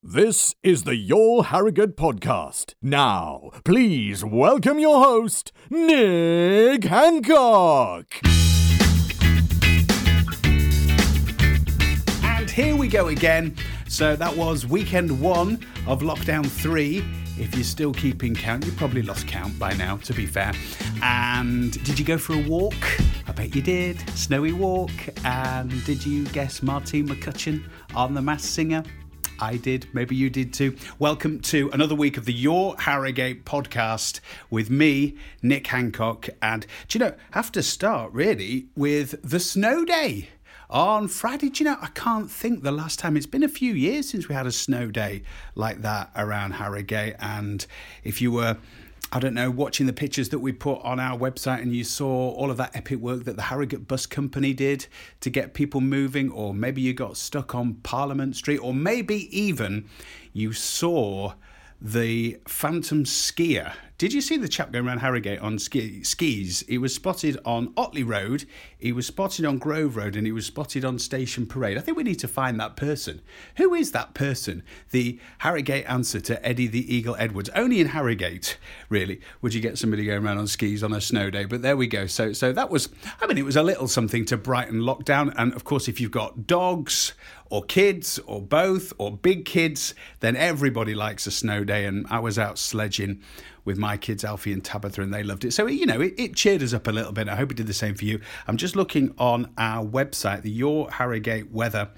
This is the Your Harrogate podcast. Now, please welcome your host, Nick Hancock. And here we go again. So that was weekend one of lockdown three. If you're still keeping count, you probably lost count by now, to be fair. And did you go for a walk? I bet you did. Snowy walk. And did you guess Martine McCutcheon on The Masked Singer? I did. Maybe you did too. Welcome to another week of the Your Harrogate podcast with me, Nick Hancock. And do you know, have to start really with the snow day on Friday. Do you know, I can't think the last time. It's been a few years since we had a snow day like that around Harrogate. And if you were I don't know, watching the pictures that we put on our website and you saw all of that epic work that the Harrogate Bus Company did to get people moving, or maybe you got stuck on Parliament Street, or maybe even you saw the Phantom Skier. Did you see the chap going around Harrogate on ski, skis? He was spotted on Otley Road, he was spotted on Grove Road, and he was spotted on Station Parade. I think we need to find that person. Who is that person? The Harrogate answer to Eddie the Eagle Edwards. Only in Harrogate, really, would you get somebody going around on skis on a snow day. But there we go. So, so that was, I mean, it was a little something to brighten lockdown. And of course, if you've got dogs or kids or both or big kids, then everybody likes a snow day. And I was out sledging with my kids, Alfie and Tabitha, and they loved it. So, you know, it, it, cheered us up a little bit. I hope it did the same for you. I'm just looking on our website, the Your Harrogate weather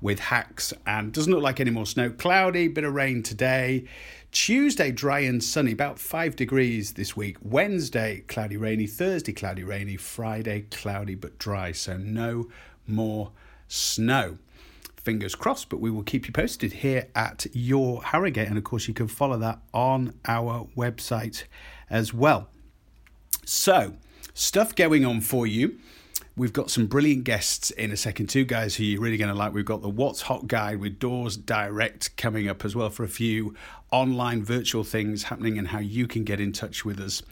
with hacks, and doesn't look like any more snow. Cloudy, bit of rain today. Tuesday, dry and sunny, about five degrees this week. Wednesday, cloudy, rainy. Thursday, cloudy, rainy. Friday, cloudy but dry. So, no more snow fingers crossed, but we will keep you posted here at Your Harrogate. And of course, you can follow that on our website as well. So, stuff going on for you. We've got some brilliant guests in a second. Two guys who you're really going to like. We've got the What's Hot guide with Doors Direct coming up as well for a few online virtual things happening and how you can get in touch with us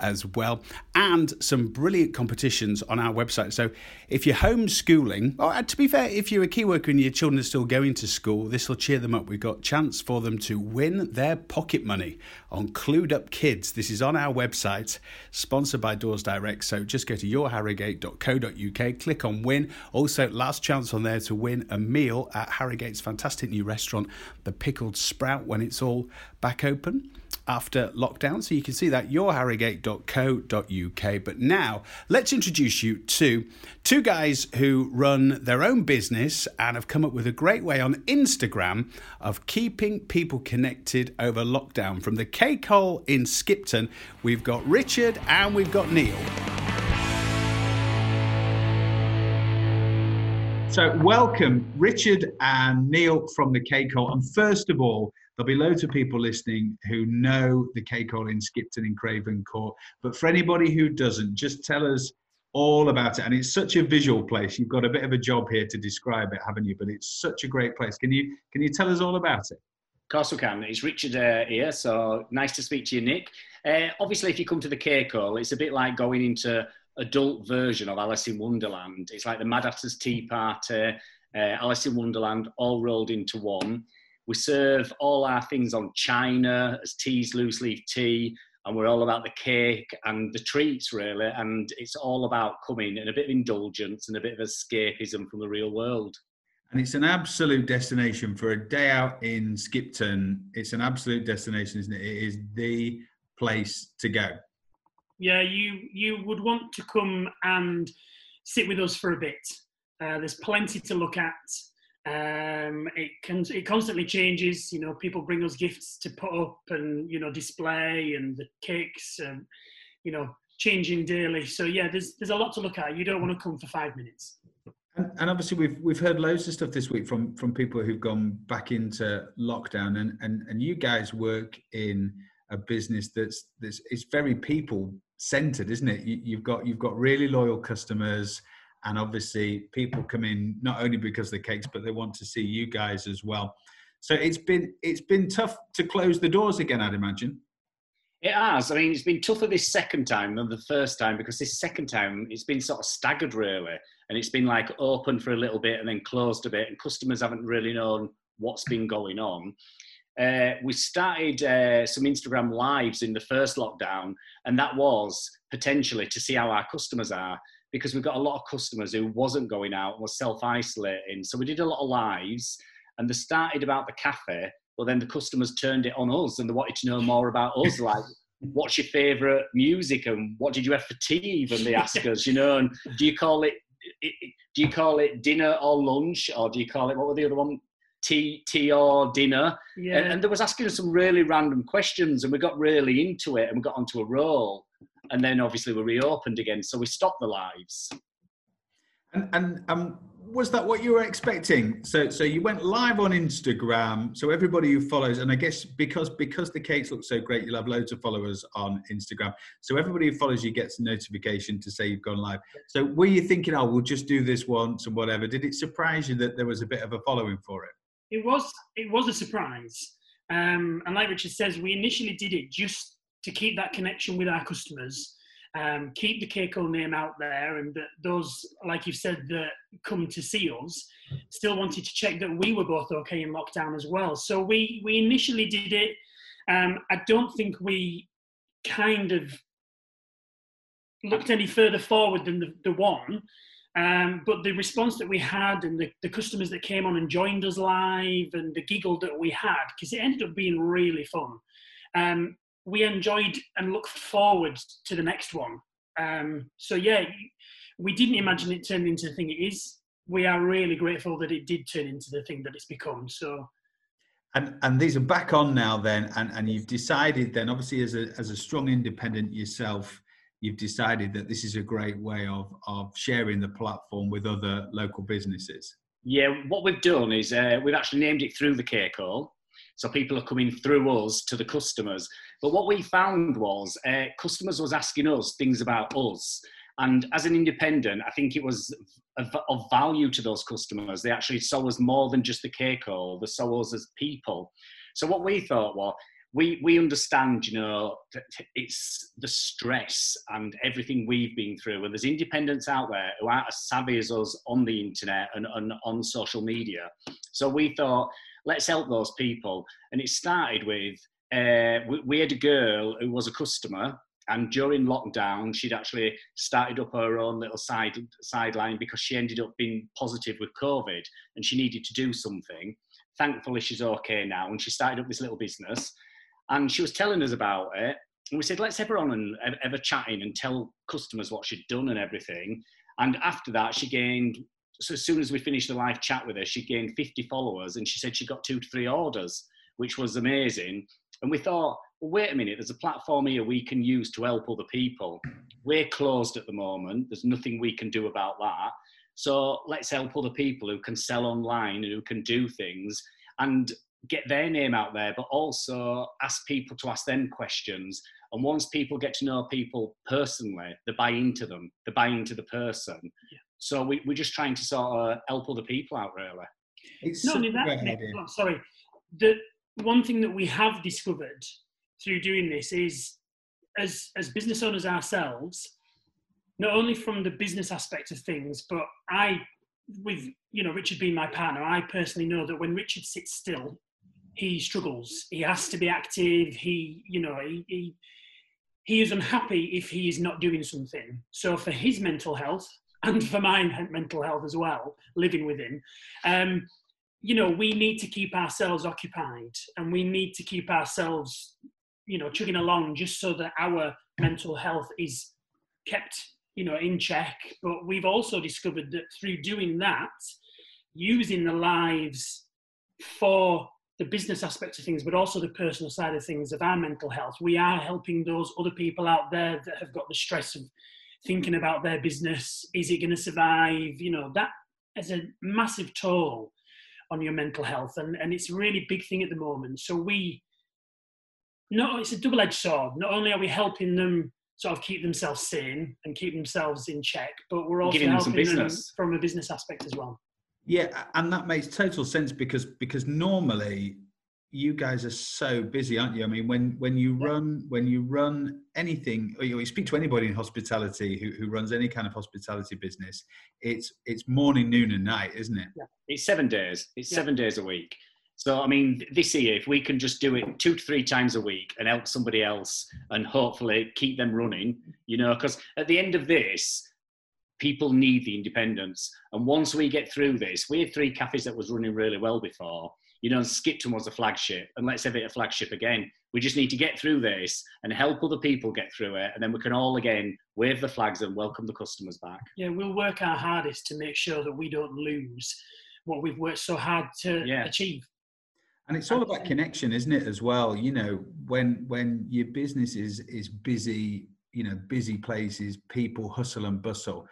as well. And some brilliant competitions on our website. So if you're homeschooling, or uh, to be fair, if you're a key worker and your children are still going to school, this will cheer them up. We've got chance for them to win their pocket money on Clued Up Kids. This is on our website, sponsored by Doors Direct. So just go to yourharrogate.co.uk, click on win. Also, last chance on there to win a meal at Harrogate's fantastic new restaurant, the Pickled Sprout, when it's all back open after lockdown. So you can see that yourharrogate.co.uk. But now let's introduce you to two guys who run their own business and have come up with a great way on Instagram of keeping people connected over lockdown. From the Cake Hole in Skipton, we've got Richard and we've got Neil. So, welcome, Richard and Neil from the Cake Hole. And first of all, there'll be loads of people listening who know the Hole in Skipton in Craven Court. But for anybody who doesn't, just tell us all about it. And it's such a visual place. You've got a bit of a job here to describe it, haven't you? But it's such a great place. Can you can you tell us all about it? Of course we can. It's Richard uh, here, so nice to speak to you, Nick. Uh, obviously, if you come to the Cake Hole, it's a bit like going into adult version of Alice in Wonderland. It's like the Mad Hatter's Tea Party, uh, Alice in Wonderland, all rolled into one. We serve all our things on china as teas, loose leaf tea, and we're all about the cake and the treats, really. And it's all about coming and a bit of indulgence and a bit of escapism from the real world. And it's an absolute destination for a day out in Skipton. It's an absolute destination, isn't it? It is the place to go yeah, you you would want to come and sit with us for a bit. Uh, there's plenty to look at. Um, it can it constantly changes. You know, people bring us gifts to put up and you know display, and the cakes, and you know, changing daily. So yeah, there's there's a lot to look at. You don't want to come for five minutes. And, and, obviously, we've we've heard loads of stuff this week from from people who've gone back into lockdown, and and and you guys work in a business that's that's it's very people centered, isn't it? You, have got you've got really loyal customers, and obviously people come in not only because of the cakes, but they want to see you guys as well. So it's been it's been tough to close the doors again, I'd imagine. It has. I mean, it's been tougher this second time than the first time because this second time it's been sort of staggered really, and it's been like open for a little bit and then closed a bit, and customers haven't really known what's been going on. Uh, we started uh, some Instagram lives in the first lockdown, and that was potentially to see how our customers are because we've got a lot of customers who wasn't going out and was self-isolating. So we did a lot of lives, and they started about the cafe, but then the customers turned it on us and they wanted to know more about us, like what's your favourite music and what did you have for tea? Even they ask us, you know, and do you call it, do you call it dinner or lunch, or do you call it what were the other one? Tea, tea or dinner, Yeah. and, and they was asking us some really random questions, and we got really into it, and we got onto a roll, and then obviously we reopened again, so we stopped the lives. And, and um, was that what you were expecting? So, so you went live on Instagram. So everybody who follows, and I guess because because the cakes look so great, you'll have loads of followers on Instagram. So everybody who follows you gets a notification to say you've gone live. So were you thinking, oh, we'll just do this once and whatever? Did it surprise you that there was a bit of a following for it? it was it was a surprise. Um, and like Richard says, we initially did it just to keep that connection with our customers, um, keep the Cake Hole name out there, and that those, like you've said, that come to see us, still wanted to check that we were both okay in lockdown as well. So we we initially did it. Um, I don't think we kind of looked any further forward than the, the one. Um, but the response that we had and the, the customers that came on and joined us live and the giggle that we had, because it ended up being really fun. Um, we enjoyed and looked forward to the next one. Um, so yeah, we didn't imagine it turned into the thing it is. We are really grateful that it did turn into the thing that it's become. So And and these are back on now then, and, and you've decided then, obviously as a as a strong independent yourself, you've decided that this is a great way of of sharing the platform with other local businesses. Yeah, what we've done is uh, we've actually named it through the cake hole. So people are coming through us to the customers. But what we found was uh, customers was asking us things about us. And as an independent, I think it was of, value to those customers. They actually saw us more than just the hall. They saw us as people. So what we thought was, we, we understand, you know, that it's the stress and everything we've been through. And there's independents out there who aren't as savvy as us on the internet and, and on social media. So we thought, let's help those people. And it started with, uh, we, we had a girl who was a customer and during lockdown, she'd actually started up her own little side sideline because she ended up being positive with COVID and she needed to do something. Thankfully, she's okay now, and she started up this little business. And she was telling us about it, and we said, let's have her on and ever chatting and tell customers what she'd done and everything. And after that, she gained. So as soon as we finished the live chat with her, she gained 50 followers, and she said she got two to three orders, which was amazing. And we thought, well, wait a minute, there's a platform here we can use to help other people. We're closed at the moment. There's nothing we can do about that. So let's help other people who can sell online and who can do things and get their name out there, but also ask people to ask them questions. And once people get to know people personally, they buy into them, they buy into the person. Yeah. So we, we're just trying to sort of help other people out, really. It's not such only that, great Nick, oh, sorry, the one thing that we have discovered through doing this is, as as business owners ourselves, not only from the business aspect of things, but I, with you know Richard being my partner, I personally know that when Richard sits still, he struggles. He has to be active. He, you know, he. he he is unhappy if he is not doing something. So for his mental health and for my mental health as well, living with him, um, you know, we need to keep ourselves occupied and we need to keep ourselves, you know, chugging along just so that our mental health is kept, you know, in check. But we've also discovered that through doing that, using the lives for the business aspect of things, but also the personal side of things of our mental health, we are helping those other people out there that have got the stress of thinking about their business. Is it going to survive? You know, that has a massive toll on your mental health and, and it's a really big thing at the moment so we no it's a double-edged sword not only are we helping them sort of keep themselves sane and keep themselves in check but we're also Giving them some helping them business. from a business aspect as well Yeah, and that makes total sense because because normally you guys are so busy, aren't you? I mean, when when you Yeah. run when you run anything, or you, you speak to anybody in hospitality who, who runs any kind of hospitality business, it's it's morning, noon, and night, isn't it? It's seven days. It's Yeah. seven days a week. So, I mean, this year, if we can just do it two to three times a week and help somebody else and hopefully keep them running, you know, because at the end of this, people need the independence. And once we get through this, we had three cafes that was running really well before, you know, and Skipton was a flagship, and let's have it a flagship again. We just need to get through this and help other people get through it, and then we can all again wave the flags and welcome the customers back. Yeah, we'll work our hardest to make sure that we don't lose what we've worked so hard to Yeah. achieve. And it's all about connection, isn't it? As well, you know, when when your business is is busy, you know, busy places, people hustle and bustle.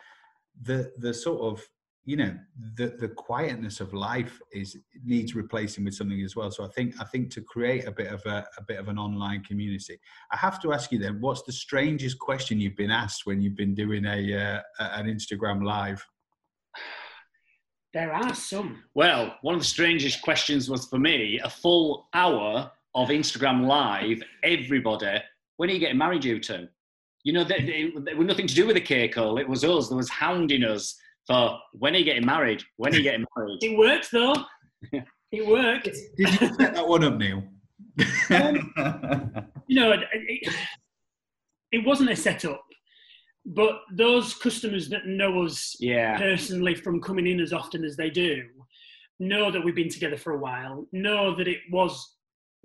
The the sort of you know the the quietness of life is needs replacing with something as well. So I think I think to create a bit of a, a bit of an online community, I have to ask you then, what's the strangest question you've been asked when you've been doing a uh, an Instagram live? There are some. Well, one of the strangest questions was for me a full hour of Instagram live. Everybody, when are you getting married, you two? You know, they, they, they were nothing to do with the cake hole. It was us. There was hounding us for when are you getting married? When are you getting married? It worked though. it worked. Did you set that one up, Neil? Um, you know, it, it, it wasn't a setup, but those customers that know us Yeah. personally from coming in as often as they do know that we've been together for a while, know that it was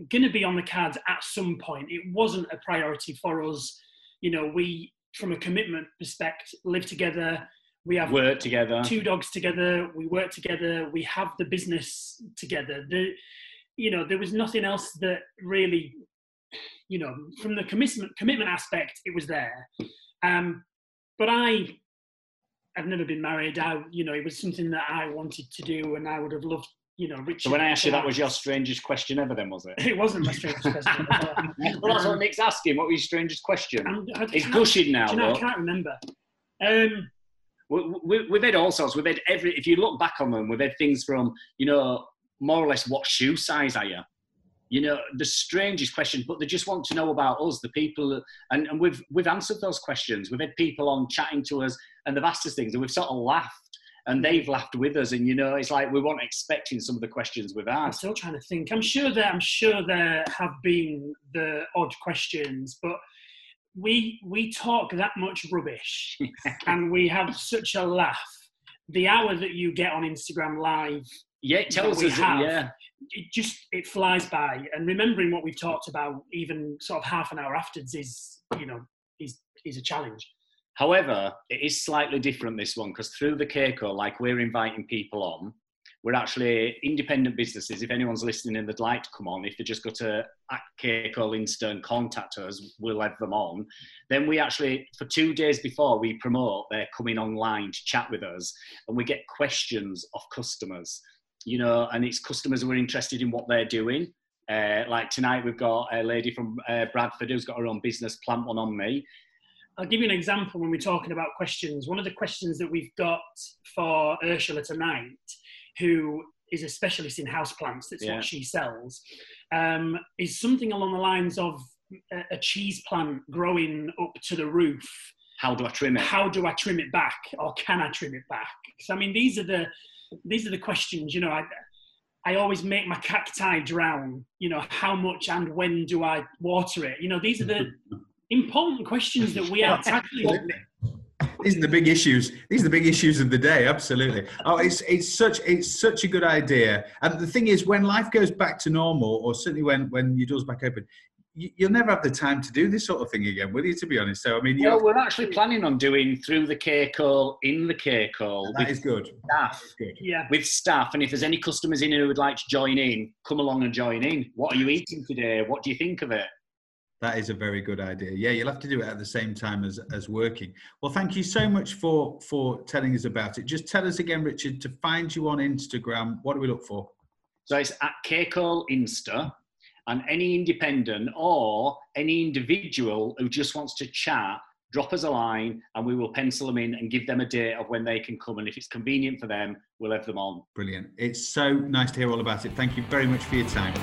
going to be on the cards at some point. It wasn't a priority for us. You know, we, from a commitment perspective, live together. We have Work together. two dogs together. We work together. We have the business together. The, you know, there was nothing else that really, you know, from the commitment commitment aspect, it was there. Um, but I, I've never been married. I, you know, it was something that I wanted to do, and I would have loved, you know, Richard. So when I asked you that was your strangest question ever, then was it? It wasn't my strangest question. well, that's what Nick's asking. What was your strangest question? I'm, I It's gushing now, you know, I can't remember. Um, we, we, we've had all sorts. We've had every. If you look back on them, we've had things from you know more or less what shoe size are you? You know the strangest questions, but they just want to know about us, the people, and, and we've we've answered those questions. We've had people on chatting to us, and they've asked us things, and we've sort of laughed, and they've laughed with us, and you know it's like we weren't expecting some of the questions we've I'm still trying to think. I'm sure there. I'm sure there have been the odd questions, but we we talk that much rubbish, and we have such a laugh. The hour that you get on Instagram Live, Yeah, it tells us. have. Yeah, it just it flies by. And remembering what we've talked about, even sort of half an hour afterwards, is you know is is a challenge. However, it is slightly different this one because through the Cake Hole, like we're inviting people on, we're actually independent businesses. If anyone's listening and they'd like to come on, if they just go to at Keiko and contact us, we'll have them on. Then we actually, for two days before we promote, they're coming online to chat with us and we get questions of customers, you know, and it's customers who are interested in what they're doing. Uh, like tonight, we've got a lady from uh, Bradford who's got her own business, Plant One on Me. I'll give you an example when we're talking about questions. One of the questions that we've got for Ursula tonight, who is a specialist in houseplants, that's Yeah. what she sells, um, is something along the lines of a, a cheese plant growing up to the roof. How do I trim it? How do I trim it back, or can I trim it back? So I mean, these are the these are the questions. You know, I I always make my cacti drown. You know, how much and when do I water it? You know, these are the important questions that we are tackling. These are the big issues. These are the big issues of the day. Absolutely. Oh, it's it's such it's such a good idea. And the thing is, when life goes back to normal, or certainly when when your doors back open, you, you'll never have the time to do this sort of thing again, will you? To be honest. So I mean, Well, you're, we're actually planning on doing through the care call in the Keiko, call. with is good. staff. That's good. Yeah. With staff, and if there's any customers in here who would like to join in, come along and join in. What are you eating today? What do you think of it? That is a very good idea. Yeah, you'll have to do it at the same time as as working. Well, thank you so much for for telling us about it. Just tell us again, Richard, to find you on Instagram. What do we look for? So it's at Keiko Insta, and any independent or any individual who just wants to chat, drop us a line, and we will pencil them in and give them a date of when they can come. And if it's convenient for them, we'll have them on. Brilliant. It's so nice to hear all about it. Thank you very much for your time.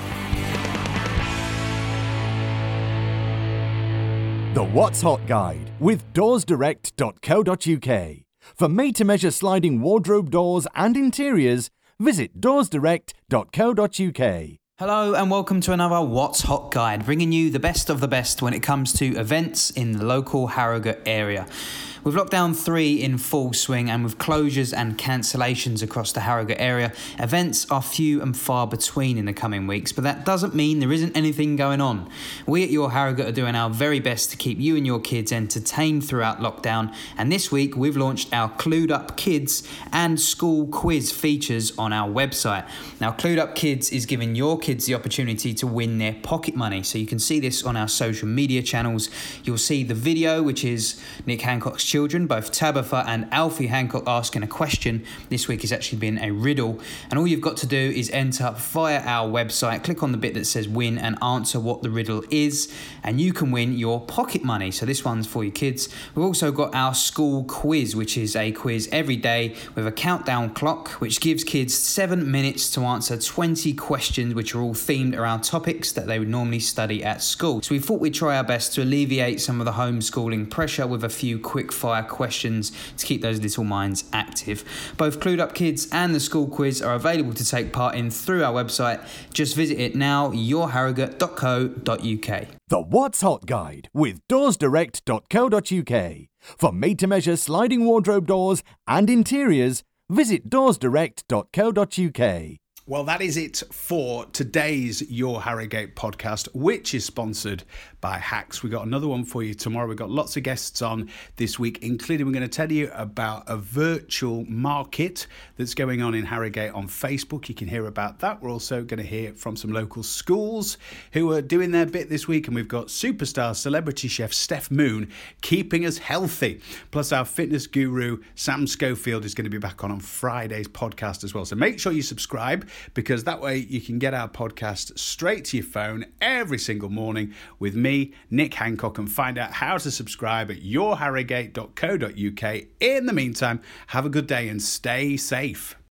The What's Hot Guide with doorsdirect.co.uk. For made to measure sliding wardrobe doors and interiors, visit doorsdirect.co.uk. Hello and welcome to another What's Hot Guide, bringing you the best of the best when it comes to events in the local Harrogate area. With lockdown three in full swing and with closures and cancellations across the Harrogate area, events are few and far between in the coming weeks, but that doesn't mean there isn't anything going on. We at Your Harrogate are doing our very best to keep you and your kids entertained throughout lockdown, and this week we've launched our Clued Up Kids and School Quiz features on our website. Now, Clued Up Kids is giving your kids the opportunity to win their pocket money, so you can see this on our social media channels. You'll see the video, which is Nick Hancock's children, both Tabitha and Alfie Hancock, asking a question. This week has actually been a riddle, and all you've got to do is enter via our website, click on the bit that says win, and answer what the riddle is, and you can win your pocket money. So this one's for your kids. We've also got our school quiz, which is a quiz every day with a countdown clock, which gives kids seven minutes to answer 20 questions, which are all themed around topics that they would normally study at school. So we thought we'd try our best to alleviate some of the homeschooling pressure with a few quick fire questions to keep those little minds active. Both Clued Up Kids and the school quiz are available to take part in through our website. Just visit it now, yourharrogate.co.uk. The What's Hot Guide with doorsdirect.co.uk. For made to measure sliding wardrobe doors and interiors, visit doorsdirect.co.uk. Well, that is it for today's Your Harrogate podcast, which is sponsored by Hacks. We got another one for you tomorrow. We've got lots of guests on this week, including we're going to tell you about a virtual market that's going on in Harrogate on Facebook. You can hear about that. We're also going to hear from some local schools who are doing their bit this week, and we've got superstar celebrity chef Steph Moon keeping us healthy. Plus, our fitness guru Sam Schofield is going to be back on on Friday's podcast as well. So make sure you subscribe because that way you can get our podcast straight to your phone every single morning with me, Nick Hancock, and find out how to subscribe at yourharrogate.co.uk. In the meantime, have a good day and stay safe.